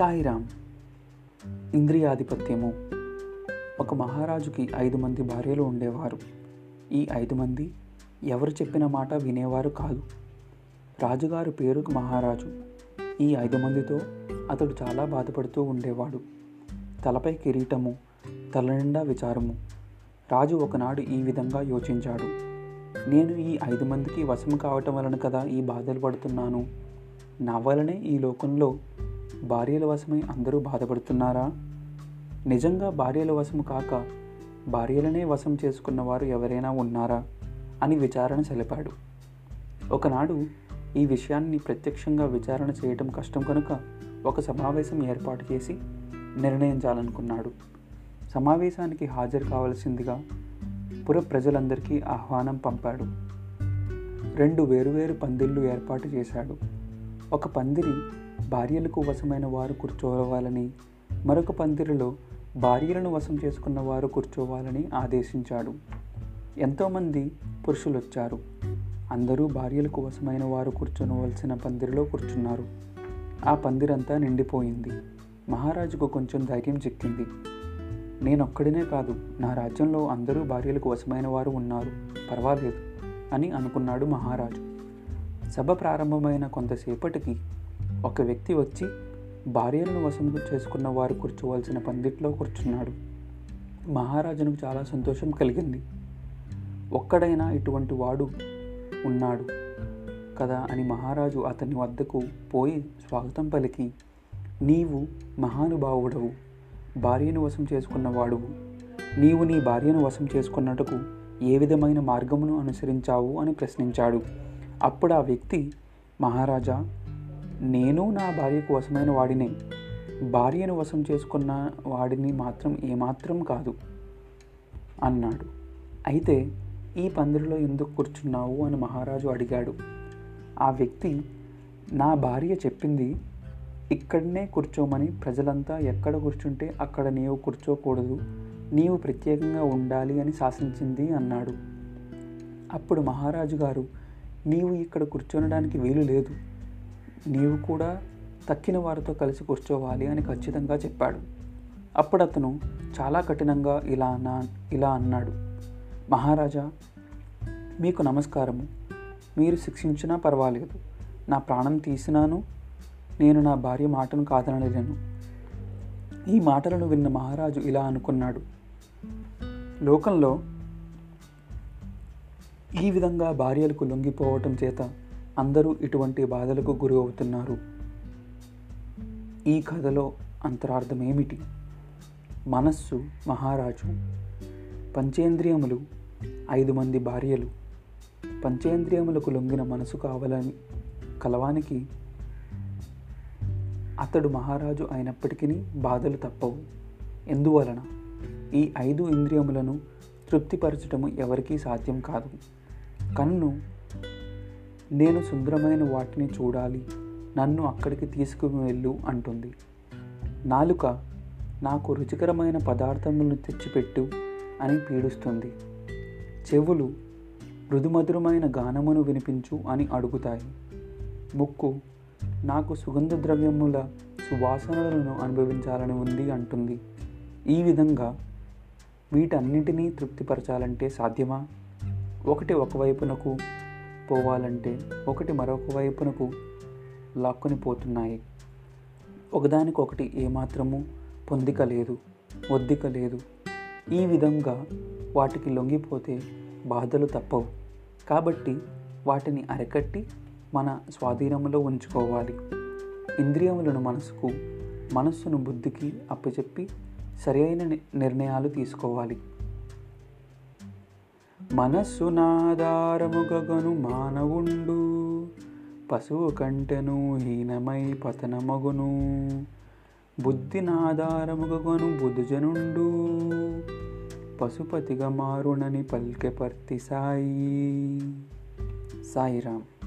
సాయిరామ్ ఇంద్రియాధిపత్యము. ఒక మహారాజుకి ఐదు మంది భార్యలు ఉండేవారు. ఈ ఐదు మంది ఎవరు చెప్పిన మాట వినేవారు కాదు. రాజుగారు పేరుకు మహారాజు. ఈ ఐదు మందితో అతడు చాలా బాధపడుతూ ఉండేవాడు. తలపై కిరీటము తల నిండా విచారము. రాజు ఒకనాడు ఈ విధంగా యోచించాడు. నేను ఈ ఐదు మందికి వశం కావటం వలన కదా ఈ బాధలు పడుతున్నాను? నా వలనే ఈ లోకంలో భార్యల వశమై అందరూ బాధపడుతున్నారా? నిజంగా భార్యల వశము కాక భార్యలనే వశం చేసుకున్న వారు ఎవరైనా ఉన్నారా? అని విచారణ సెలిపాడు ఒకనాడు ఈ విషయాన్ని ప్రత్యక్షంగా విచారణ చేయటం కష్టం కనుక ఒక సమావేశం ఏర్పాటు చేసి నిర్ణయించాలనుకున్నాడు. సమావేశానికి హాజరు కావలసిందిగా పుర ప్రజలందరికీ ఆహ్వానం పంపాడు. రెండు వేరువేరు పందిళ్ళు ఏర్పాటు చేశాడు. ఒక పందిరి భార్యలకు వశమైన వారు కూర్చోవాలని మరొక పందిరిలో భార్యలను వశం చేసుకున్న వారు కూర్చోవాలని ఆదేశించాడు. ఎంతోమంది పురుషులు వచ్చారు అందరూ భార్యలకు వశమైన వారు కూర్చోవలసిన పందిరిలో కూర్చున్నారు. ఆ పందిరంతా నిండిపోయింది. మహారాజుకు కొంచెం ధైర్యం చిక్కింది. నేనొక్కడినే కాదు నా రాజ్యంలో అందరూ భార్యలకు వశమైన వారు ఉన్నారు. పర్వాలేదు అని అనుకున్నాడు మహారాజు. సభ ప్రారంభమైన కొంతసేపటికి ఒక వ్యక్తి వచ్చి భార్యలను వశం చేసుకున్న వారు కూర్చోవలసిన పందిట్లో కూర్చున్నాడు. మహారాజునకు చాలా సంతోషం కలిగింది. ఒక్కడైనా ఇటువంటి వాడు ఉన్నాడు కదా అని మహారాజు అతని వద్దకు పోయి స్వాగతం పలికి నీవు మహానుభావుడవు. భార్యను వశం చేసుకున్నవాడువు నీవు నీ భార్యను వశం చేసుకున్నట్టుకు ఏ విధమైన మార్గమును అనుసరించావు? అని ప్రశ్నించాడు. అప్పుడు ఆ వ్యక్తి మహారాజా నేను నా భార్యకు వశమైన వాడినే. భార్యను వశం చేసుకున్న వాడిని మాత్రం ఏమాత్రం కాదు అన్నాడు. అయితే ఈ పందిరిలో ఎందుకు కూర్చున్నావు అని మహారాజు అడిగాడు. ఆ వ్యక్తి నా భార్య చెప్పింది ఇక్కడనే కూర్చోమని ప్రజలంతా ఎక్కడ కూర్చుంటే అక్కడ నీవు కూర్చోకూడదు నీవు ప్రత్యేకంగా ఉండాలి అని శాసించింది అన్నాడు. అప్పుడు మహారాజు గారు నీవు ఇక్కడ కూర్చోనడానికి వీలు లేదు. నీవు కూడా తక్కిన వారితో కలిసి కూర్చోవాలి అని ఖచ్చితంగా చెప్పాడు. అప్పుడు అతను చాలా కఠినంగా ఇలా అన్నా ఇలా అన్నాడు. మహారాజా మీకు నమస్కారము. మీరు శిక్షించినా పర్వాలేదు. నా ప్రాణం తీసినాను. నేను నా భార్య మాటను కాదనలేను ఈ మాటలను విన్న మహారాజు ఇలా అనుకున్నాడు. లోకంలో ఈ విధంగా భార్యలకు లొంగిపోవటం చేత అందరూ ఇటువంటి బాధలకు గురి అవుతున్నారు ఈ కథలో అంతరార్థం ఏమిటి మనస్సు మహారాజు పంచేంద్రియములు ఐదు మంది భార్యలు పంచేంద్రియములకు లొంగిన మనసు కావాలని కలవానికి అతడు మహారాజు అయినప్పటికీ బాధలు తప్పవు. ఎందువలన? ఈ ఐదు ఇంద్రియములను తృప్తిపరచటము ఎవరికీ సాధ్యం కాదు. కన్ను నేను సుందరమైన వాటిని చూడాలి. నన్ను అక్కడికి తీసుకువెళ్ళు అంటుంది. నాలుక నాకు రుచికరమైన పదార్థములను తెచ్చిపెట్టు అని పీడుస్తుంది. చెవులు మృదుమధురమైన గానమును వినిపించు అని అడుగుతాయి. ముక్కు నాకు సుగంధ ద్రవ్యముల సువాసనలను అనుభవించాలని ఉంది అంటుంది. ఈ విధంగా వీటన్నిటినీ తృప్తిపరచాలంటే సాధ్యమా? ఒకటి ఒకవైపునకు పోవాలంటే ఒకటి మరొక వైపునకు లాక్కొని పోతున్నాయి. ఒకదానికొకటి ఏమాత్రము పొందిక లేదు ఒద్దిక లేదు ఈ విధంగా వాటికి లొంగిపోతే బాధలు తప్పవు. కాబట్టి వాటిని అరకట్టి మన స్వాధీనంలో ఉంచుకోవాలి. ఇంద్రియములను మనసుకు మనస్సును బుద్ధికి అప్పచెప్పి సరైన నిర్ణయాలు తీసుకోవాలి. మనస్సు నాధారముగను మానవుండు. పశువు కంటెను హీనమై పతనమగును. బుద్ధి నాధారముగను బుధుజనుండు. పశుపతిగా మారునని పల్కె పర్తి సాయి. సాయిరామ్.